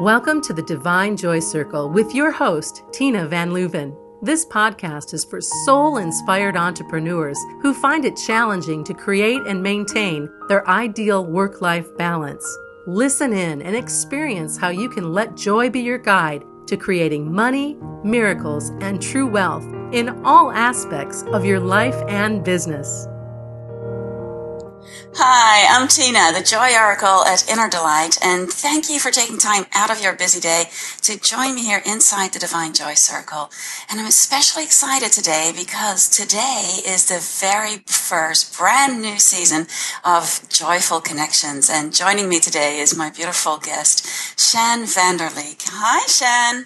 Welcome to the Divine Joy Circle with your host, Tina Van Leuven. This podcast is for soul inspired entrepreneurs who find it challenging to create and maintain their ideal work life balance. Listen in and experience how you can let joy be your guide to creating money, miracles, and true wealth in all aspects of your life and business. Hi, I'm Tina, the Joy Oracle at Inner Delight, and thank you for taking time out of your busy day to join me here inside the Divine Joy Circle. And I'm especially excited today because today is the very first brand new season of Joyful Connections. And joining me today is my beautiful guest, Shann Vanderleek. Hi, Shann.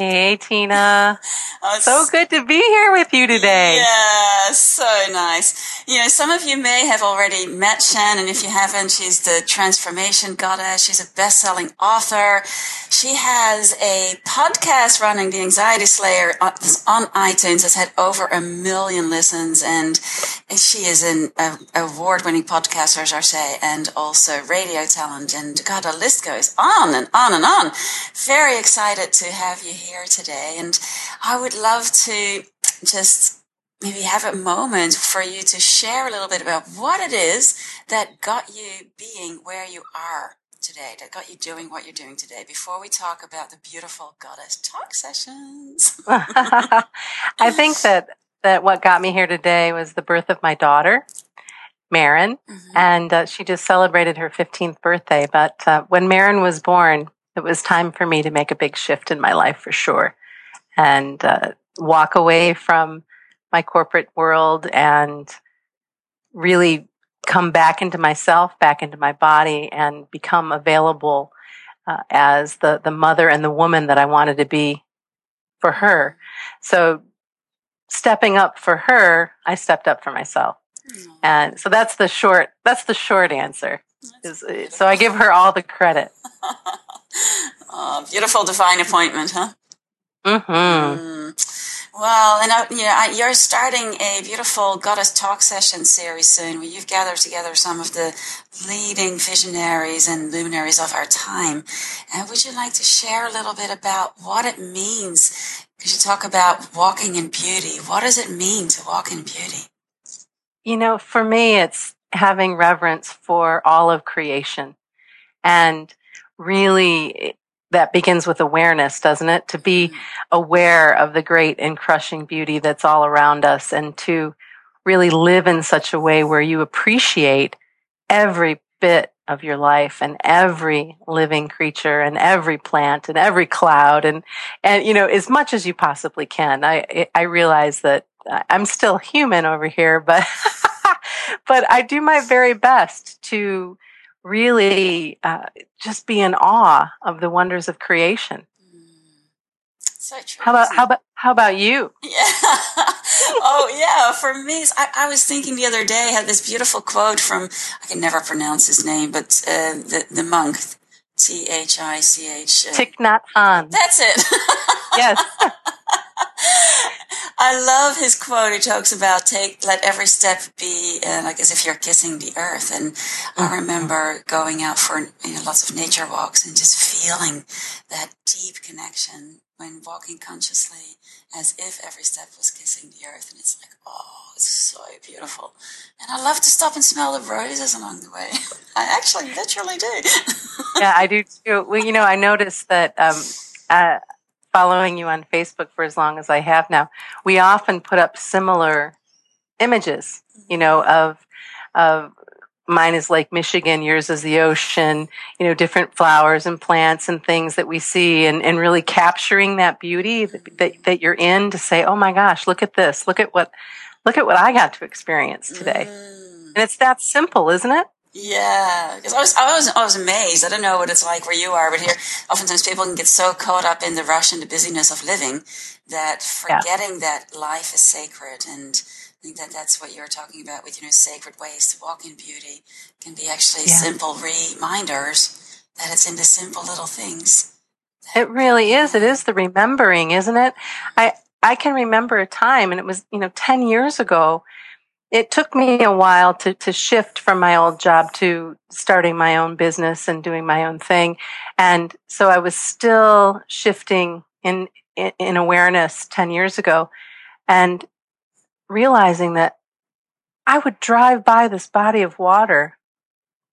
Hey, Tina. Oh, so good to be here with you today. Yeah, so nice. You know, some of you may have already met Shann, and if you haven't, she's the transformation goddess. She's a best-selling author. She has a podcast running, The Anxiety Slayer, uh, on iTunes. Has had over a million listens, and she is an award-winning podcaster, as I say, and also radio talent. And God, the list goes on and on and on. Very excited to have you here here today. And I would love to just maybe have a moment for you to share a little bit about what it is that got you being where you are today, that got you doing what you're doing today, before we talk about the beautiful goddess talk sessions. I think that, that what got me here today was the birth of my daughter. Marin, mm-hmm. and uh, she just celebrated her 15th birthday. But uh, when Marin was born, it was time for me to make a big shift in my life for sure and uh, walk away from my corporate world and really come back into myself, back into my body, and become available uh, as the, the mother and the woman that I wanted to be for her. So, stepping up for her, I stepped up for myself. And so that's the short, that's the short answer. Is, so I give her all the credit. oh, beautiful divine appointment, huh? Mm-hmm. Mm. Well, and uh, you know, you're starting a beautiful Goddess Talk session series soon, where you've gathered together some of the leading visionaries and luminaries of our time. And would you like to share a little bit about what it means? Because you talk about walking in beauty. What does it mean to walk in beauty? You know, for me, it's having reverence for all of creation and really that begins with awareness, doesn't it? To be mm-hmm. aware of the great and crushing beauty that's all around us and to really live in such a way where you appreciate every bit of your life and every living creature and every plant and every cloud and and you know as much as you possibly can i i realize that i'm still human over here but but i do my very best to really uh, just be in awe of the wonders of creation. So true. How about how about how about you? Yeah. oh yeah. For me, I, I, was thinking the other day. I had this beautiful quote from I can never pronounce his name, but uh, the the monk T H I C H. Thich Nhat Hanh. That's it. yes. I love his quote. He talks about take, let every step be uh, like as if you're kissing the earth. And I mm-hmm. remember going out for you know, lots of nature walks and just feeling that deep connection when walking consciously as if every step was kissing the earth. And it's like, oh, it's so beautiful. And I love to stop and smell the roses along the way. I actually literally do. yeah, I do too. Well, you know, I noticed that, um, uh, following you on Facebook for as long as I have now, we often put up similar images, you know, of, of mine is Lake Michigan, yours is the ocean, you know, different flowers and plants and things that we see and, and really capturing that beauty that, that, that, you're in to say, oh my gosh, look at this. Look at what, look at what I got to experience today. Mm. And it's that simple, isn't it? Yeah, because I was, I was, I was amazed. I don't know what it's like where you are, but here, oftentimes people can get so caught up in the rush and the busyness of living that forgetting yeah. that life is sacred. And I think that that's what you're talking about with, you know, sacred ways to walk in beauty can be actually yeah. simple reminders that it's in the simple little things. It really is. It is the remembering, isn't it? I, I can remember a time and it was, you know, 10 years ago it took me a while to, to shift from my old job to starting my own business and doing my own thing. And so I was still shifting in, in, in awareness 10 years ago and realizing that I would drive by this body of water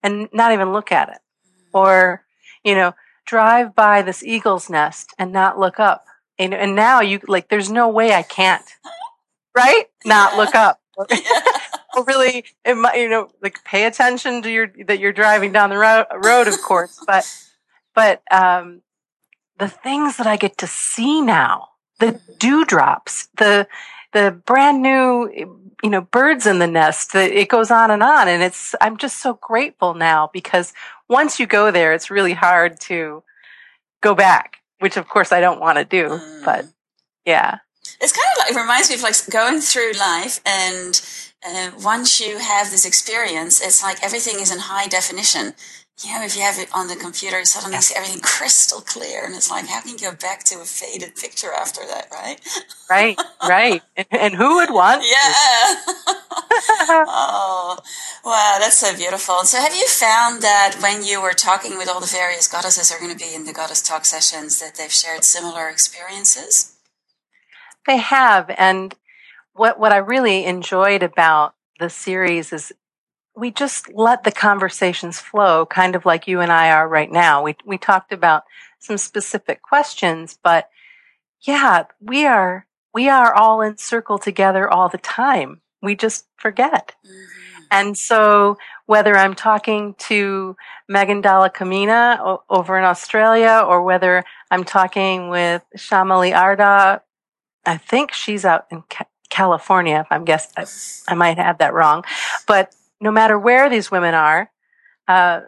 and not even look at it mm-hmm. or, you know, drive by this eagle's nest and not look up. And, and now you like, there's no way I can't, right? Not look up. really, you know, like pay attention to your, that you're driving down the ro- road, of course, but, but, um, the things that I get to see now, the dewdrops, the, the brand new, you know, birds in the nest, it goes on and on. And it's, I'm just so grateful now because once you go there, it's really hard to go back, which of course I don't want to do, mm. but yeah. It's kind of like, it reminds me of like going through life and uh, once you have this experience, it's like everything is in high definition. You know, if you have it on the computer, suddenly everything crystal clear, and it's like, how can you go back to a faded picture after that, right? Right, right. And, and who would want? Yeah. oh, wow, that's so beautiful. So, have you found that when you were talking with all the various goddesses are going to be in the Goddess Talk sessions, that they've shared similar experiences? They have, and what what I really enjoyed about the series is we just let the conversations flow, kind of like you and I are right now. We we talked about some specific questions, but yeah, we are we are all in circle together all the time. We just forget. Mm-hmm. And so whether I'm talking to Megan Dalla Camina o- over in Australia or whether I'm talking with Shamali Arda, I think she's out in California. I'm guess, I, I, might have that wrong, but no matter where these women are, uh,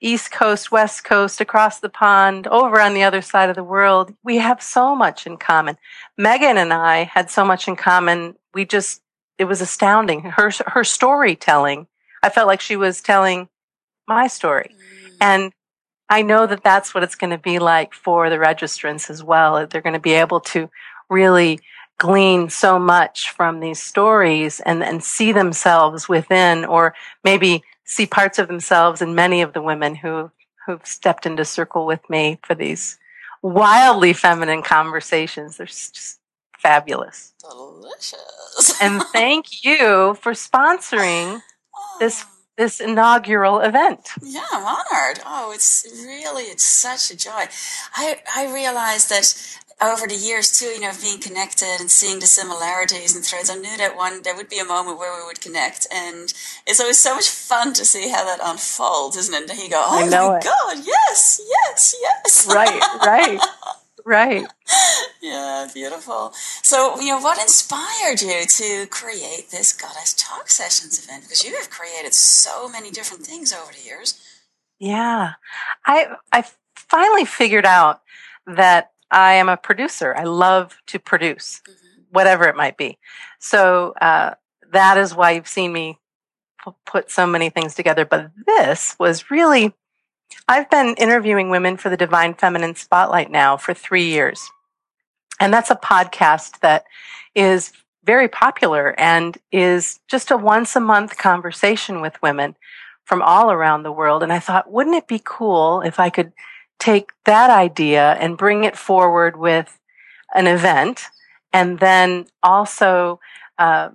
East Coast, West Coast, across the pond, over on the other side of the world, we have so much in common. Megan and I had so much in common. We just, it was astounding. Her, her storytelling, I felt like she was telling my story. Mm. And I know that that's what it's going to be like for the registrants as well. They're going to be able to really glean so much from these stories and, and see themselves within, or maybe see parts of themselves in many of the women who, who've stepped into circle with me for these wildly feminine conversations. They're just fabulous. Delicious. and thank you for sponsoring this oh. this inaugural event. Yeah, I'm honored. Oh, it's really it's such a joy. I I realized that over the years too, you know, of being connected and seeing the similarities and threads, I knew that one there would be a moment where we would connect, and it's always so much fun to see how that unfolds, isn't it? And you go, "Oh my it. god, yes, yes, yes!" Right, right, right. yeah, beautiful. So, you know, what inspired you to create this Goddess Talk Sessions event? Because you have created so many different things over the years. Yeah, I I finally figured out that I am a producer. I love to produce, mm-hmm. whatever it might be. So uh, that is why you've seen me p- put so many things together. But this was really, I've been interviewing women for the Divine Feminine Spotlight now for three years. And that's a podcast that is very popular and is just a once a month conversation with women from all around the world. And I thought, wouldn't it be cool if I could take that idea and bring it forward with an event and then also uh,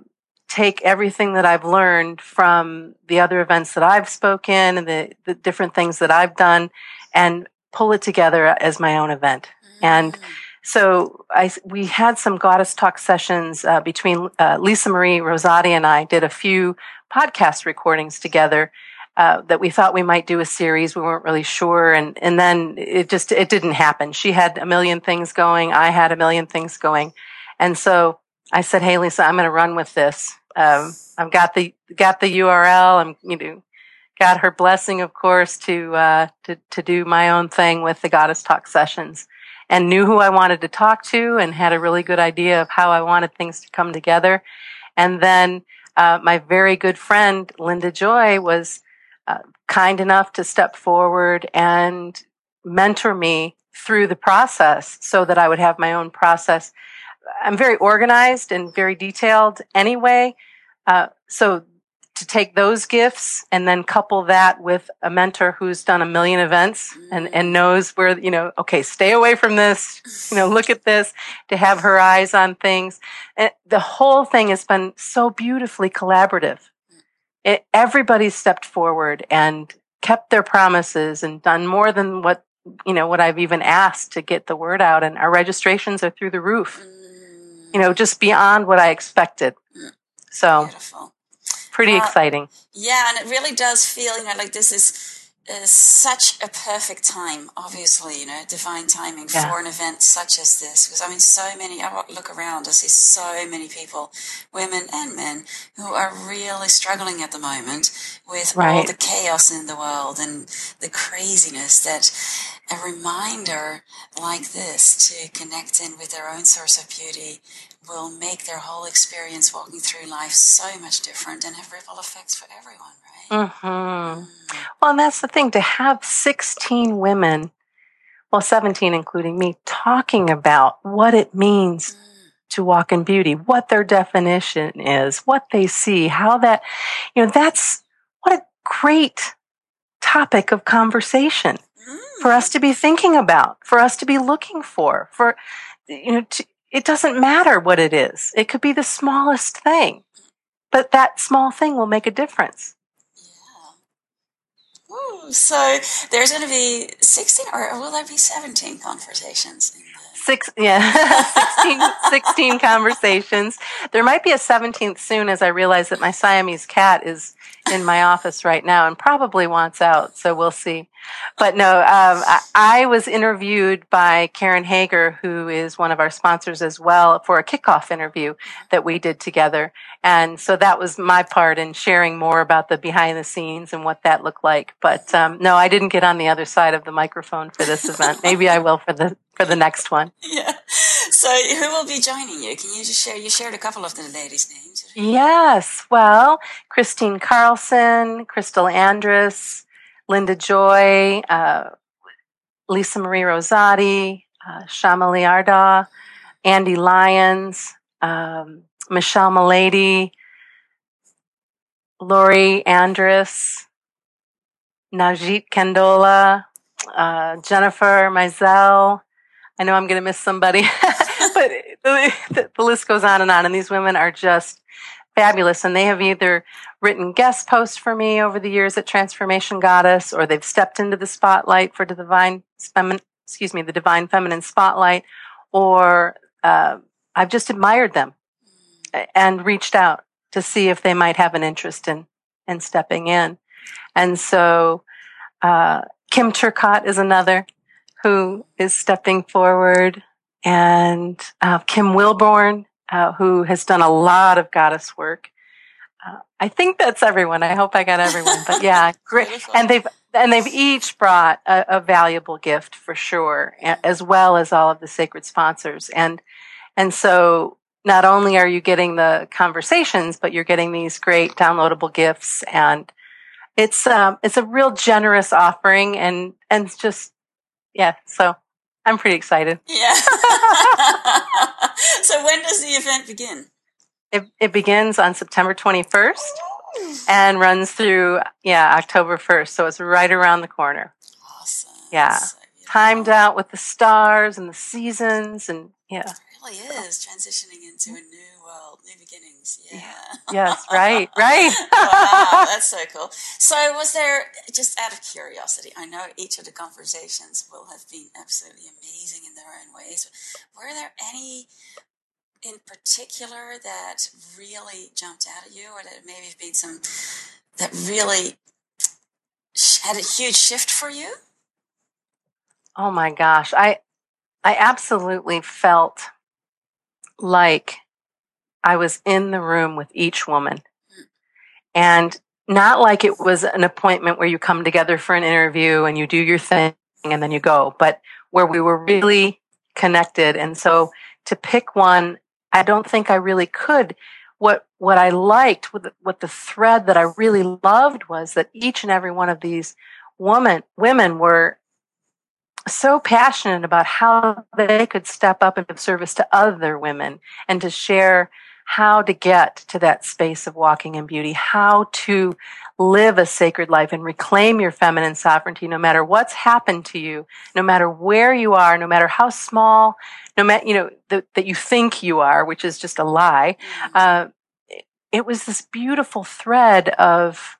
take everything that I've learned from the other events that I've spoken and the, the different things that I've done and pull it together as my own event. Mm-hmm. And so I, we had some goddess talk sessions uh, between uh, Lisa Marie Rosati and I did a few podcast recordings together uh, that we thought we might do a series. We weren't really sure. And, and then it just, it didn't happen. She had a million things going. I had a million things going. And so I said, Hey, Lisa, I'm going to run with this. Um, I've got the, got the URL. I'm, you know, got her blessing, of course, to, uh, to, to do my own thing with the Goddess Talk sessions and knew who I wanted to talk to and had a really good idea of how I wanted things to come together. And then, uh, my very good friend, Linda Joy, was uh, kind enough to step forward and mentor me through the process so that I would have my own process. I'm very organized and very detailed anyway, uh, so to take those gifts and then couple that with a mentor who's done a million events and, and mm. knows where, you know, okay, stay away from this, you know, look at this, to have her eyes on things. And the whole thing has been so beautifully collaborative. It, everybody stepped forward and kept their promises and done more than what, you know, what I've even asked to get the word out. And our registrations are through the roof, you know, just beyond what I expected. Mm. So. Beautiful pretty uh, exciting. Yeah, and it really does feel, you know, like this is uh, such a perfect time, obviously, you know, divine timing yeah. for an event such as this. Because I mean, so many, I look around, I see so many people, women and men, who are really struggling at the moment with right. all the chaos in the world and the craziness that a reminder like this to connect in with their own source of beauty will make their whole experience walking through life so much different and have ripple effects for everyone, right? Mm-hmm. Mm. Well, and that's the thing to have 16 women, well, 17 including me, talking about what it means. Mm. To walk in beauty, what their definition is, what they see, how that, you know, that's what a great topic of conversation mm. for us to be thinking about, for us to be looking for, for, you know, to, it doesn't matter what it is. It could be the smallest thing, but that small thing will make a difference. Yeah. Ooh, so there's going to be 16 or will there be 17 conversations? Six, yeah, 16, 16 conversations. There might be a 17th soon as I realize that my Siamese cat is in my office right now and probably wants out. So we'll see. But no, um, I, I, was interviewed by Karen Hager, who is one of our sponsors as well, for a kickoff interview that we did together. And so that was my part in sharing more about the behind the scenes and what that looked like. But um, no, I didn't get on the other side of the microphone for this event. Maybe I will for the for the next one. Yeah. So who will be joining you? Can you just share? You shared a couple of the ladies' names. Yes. Well, Christine Carlson, Crystal Andrus, Linda Joy, uh, Lisa Marie Rosati, uh, Arda, Andy Lyons, um, Michelle Milady, Lori Andrus, Najit Kandola, uh, Jennifer Mizell. I know I'm going to miss somebody, but the, the, list goes on and on. And these women are just fabulous. And they have either written guest posts for me over the years at Transformation Goddess, or they've stepped into the spotlight for the divine, excuse me, the divine feminine spotlight, or uh, I've just admired them and reached out to see if they might have an interest in in stepping in. And so uh, Kim Turcotte is another who is stepping forward, and uh, Kim Wilborn, uh, who has done a lot of goddess work. Uh, I think that's everyone. I hope I got everyone, but yeah, great. And they've and they've each brought a, a, valuable gift for sure, as well as all of the sacred sponsors. And and so not only are you getting the conversations, but you're getting these great downloadable gifts, and it's um, it's a real generous offering, and and just yeah. So I'm pretty excited. Yeah. so when does the event begin? It, it begins on September 21st and runs through, yeah, October 1st. So it's right around the corner. Awesome. Yeah. So Timed out with the stars and the seasons and yeah. It really is transitioning into a new world, new beginnings. Yeah. Yes, right, right. wow, that's so cool. So was there, just out of curiosity, I know each of the conversations will have been absolutely amazing in their own ways. Were there any in particular that really jumped out at you, or that maybe have been some that really had a huge shift for you? Oh my gosh, I I absolutely felt like I was in the room with each woman, and not like it was an appointment where you come together for an interview and you do your thing and then you go, but where we were really connected. And so to pick one I don't think I really could. What what I liked, what the thread that I really loved was that each and every one of these woman women were so passionate about how they could step up and give service to other women and to share how to get to that space of walking in beauty, how to live a sacred life and reclaim your feminine sovereignty no matter what's happened to you, no matter where you are, no matter how small, no matter, you know, th- that you think you are, which is just a lie. Mm-hmm. Uh, it was this beautiful thread of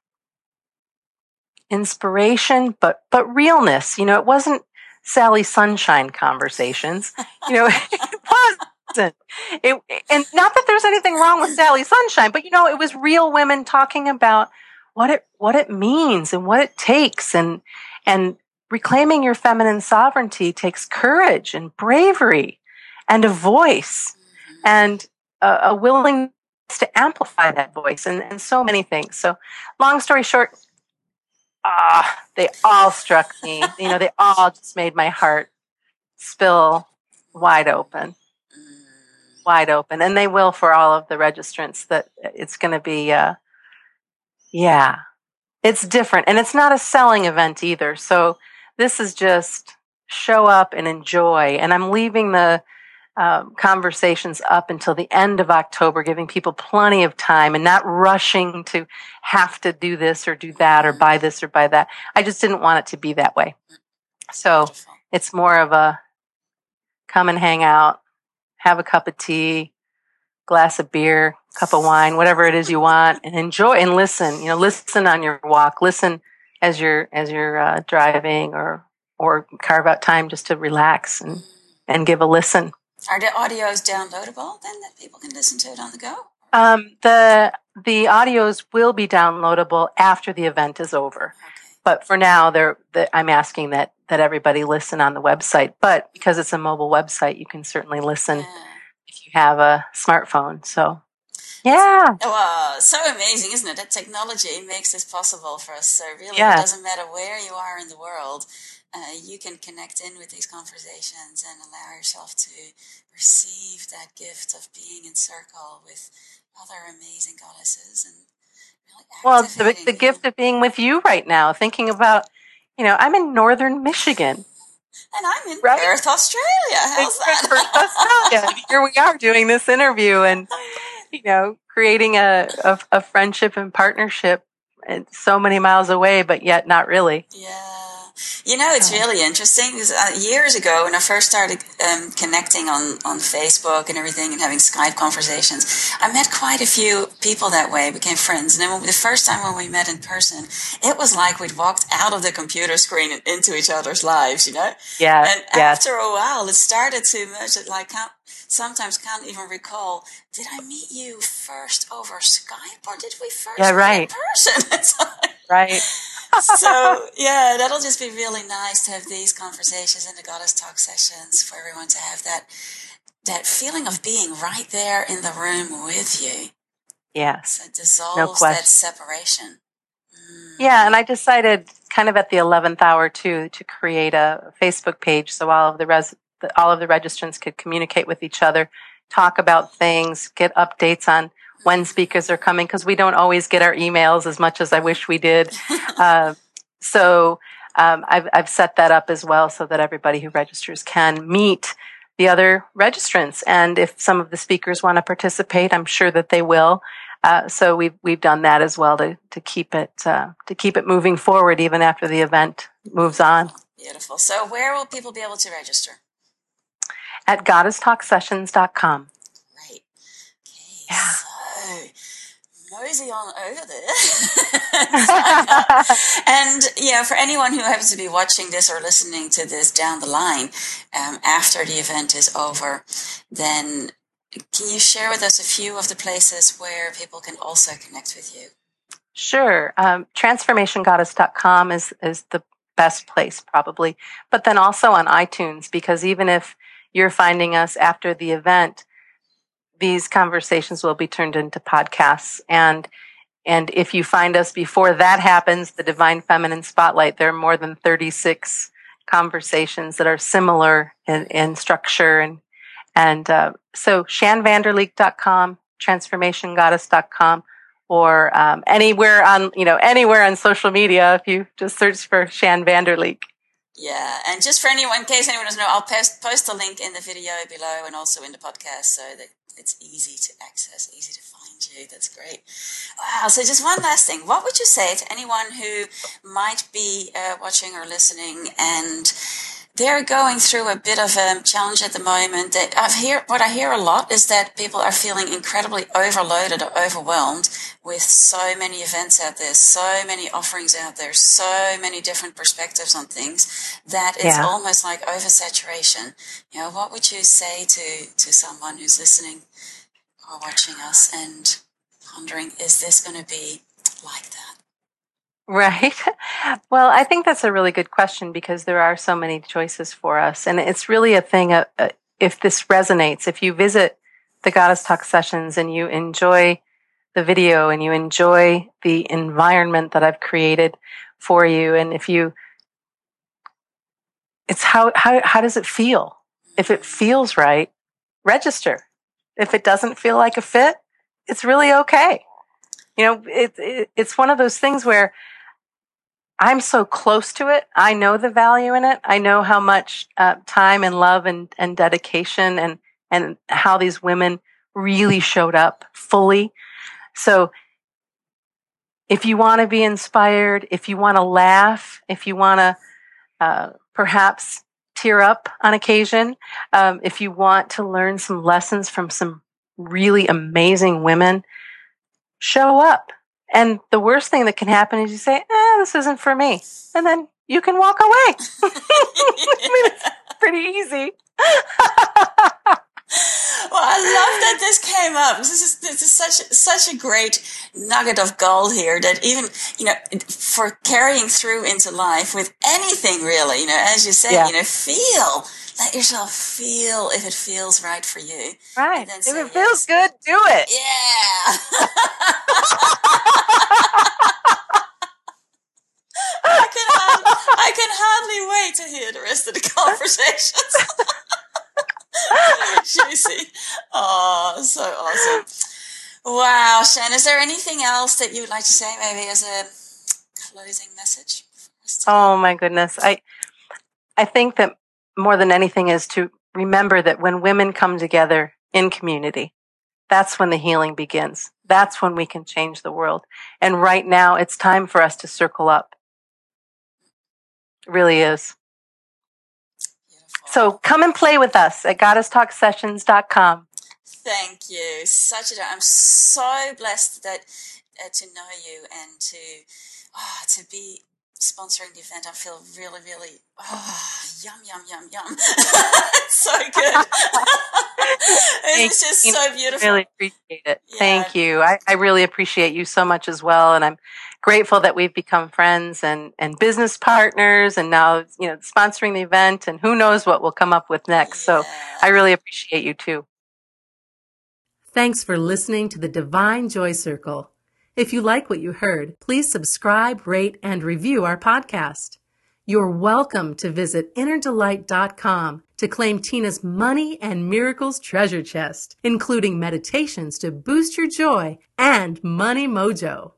inspiration, but, but realness. You know, it wasn't Sally Sunshine conversations. You know, it wasn't. It, and not that there's anything wrong with Sally Sunshine, but you know, it was real women talking about what it, what it means and what it takes and, and reclaiming your feminine sovereignty takes courage and bravery and a voice mm-hmm. and a, a willingness to amplify that voice and, and so many things. So long story short, ah, they all struck me. you know, they all just made my heart spill wide open, wide open, and they will for all of the registrants. That it's going to be, uh, yeah, it's different, and it's not a selling event either. So this is just show up and enjoy. And I'm leaving the um, conversations up until the end of October, giving people plenty of time and not rushing to have to do this or do that or buy this or buy that. I just didn't want it to be that way. So it's more of a come and hang out, have a cup of tea, glass of beer, cup of wine, whatever it is you want, and enjoy and listen. You know, listen on your walk, listen as you're as you're uh, driving, or or carve out time just to relax and and give a listen. Are the audios downloadable then that people can listen to it on the go? Um, the the audios will be downloadable after the event is over. Okay. But for now, I'm asking that that everybody listen on the website. But because it's a mobile website, you can certainly listen yeah. if you have a smartphone. So, yeah. Well, so amazing, isn't it? That technology makes this possible for us. So really, yeah. it doesn't matter where you are in the world uh, you can connect in with these conversations and allow yourself to receive that gift of being in circle with other amazing goddesses and well the, the gift of being with you right now thinking about you know i'm in northern michigan. And i'm in right? perth australia. How's that? perth, australia. Here we are doing this interview and oh, you know creating a, a, a friendship and partnership and so many miles away but yet not really. Yeah you know, it's really interesting. Uh, years ago, when I first started um, connecting on, on Facebook and everything and having Skype conversations, I met quite a few people that way, became friends. And then when, the first time when we met in person, it was like we'd walked out of the computer screen and into each other's lives, you know? Yeah. And yes. after a while, it started to merge it like, sometimes can't even recall, did I meet you first over Skype or did we first yeah, right. meet in person? right so yeah, that'll just be really nice to have these conversations in the Goddess Talk sessions for everyone to have that that feeling of being right there in the room with you. Yes. So it dissolves no that separation. Mm. Yeah, and I decided kind of at the eleventh hour too to create a Facebook page so all of the res all of the registrants could communicate with each other, talk about things, get updates on when speakers are coming because we don't always get our emails as much as I wish we did. uh, so um, I've, I've set that up as well so that everybody who registers can meet the other registrants. And if some of the speakers want to participate, I'm sure that they will. Uh, so we've we've done that as well to to keep it uh, to keep it moving forward even after the event moves on. Beautiful. So where will people be able to register? At goddesstalksessions.com. Right. Okay. Yeah. So mosey on over there. and yeah, for anyone who happens to be watching this or listening to this down the line um, after the event is over, then can you share with us a few of the places where people can also connect with you? Sure. Um, transformationgoddess.com is, is the best place probably, but then also on iTunes because even if you're finding us after the event, these conversations will be turned into podcasts and and if you find us before that happens, the Divine Feminine Spotlight, there are more than 36 conversations that are similar in, in structure. And, and uh, so shannvanderleek.com, transformationgoddess.com, or um, anywhere on, you know, anywhere on social media if you just search for Shann Vanderleek. Yeah, and just for anyone, in case anyone doesn't know, I'll post post a link in the video below and also in the podcast so that it's easy to access, easy to find you. That's great. Wow. So just one last thing. What would you say to anyone who might be uh, watching or listening and they're going through a bit of a challenge at the moment. I've hear what I hear a lot is that people are feeling incredibly overloaded or overwhelmed with so many events out there, so many offerings out there, so many different perspectives on things that it's yeah. almost like oversaturation. You know, what would you say to to someone who's listening or watching us and pondering, is this going to be like that? Right. Well, I think that's a really good question because there are so many choices for us. And it's really a thing of, uh, if this resonates, if you visit the Goddess Talk sessions and you enjoy the video and you enjoy the environment that I've created for you, and if you, it's how, how, how does it feel? If it feels right, register. If it doesn't feel like a fit, it's really okay. You know, it, it, it's one of those things where I'm so close to it. I know the value in it. I know how much uh, time and love and, and dedication and, and how these women really showed up fully. So if you want to be inspired, if you want to laugh, if you want to uh, perhaps tear up on occasion, um, if you want to learn some lessons from some really amazing women, show up and the worst thing that can happen is you say, eh, this isn't for me. And then you can walk away. I mean, it's pretty easy. well, I love that this came up. This is, this is such such a great nugget of gold here. That even you know for carrying through into life with anything really, you know, as you say, yeah. you know, feel let yourself feel if it feels right for you. Right. If it feels good, do it. Yeah. I can hardly, I can hardly wait to hear the rest of the conversations. juicy. Oh, so awesome. Wow, Shann, is there anything else that you would like to say maybe as a closing message? Oh my goodness. I I think that more than anything is to remember that when women come together in community, that's when the healing begins. That's when we can change the world. And right now it's time for us to circle up. It really is. So come and play with us at goddesstalksessions.com. Thank you. Such a, I'm so blessed that uh, to know you and to, oh, to be sponsoring the event. I feel really, really, oh, yum, yum, yum, yum. so good. it's just you. so beautiful. I really appreciate it. Yeah. Thank you. I, I really appreciate you so much as well. And I'm grateful that we've become friends and, and business partners and now, you know, sponsoring the event and who knows what we'll come up with next. Yeah. So I really appreciate you too. Thanks for listening to the Divine Joy Circle. If you like what you heard, please subscribe, rate, and review our podcast. You're welcome to visit innerdelight.com to claim Tina's money and miracles treasure chest, including meditations to boost your joy and money mojo.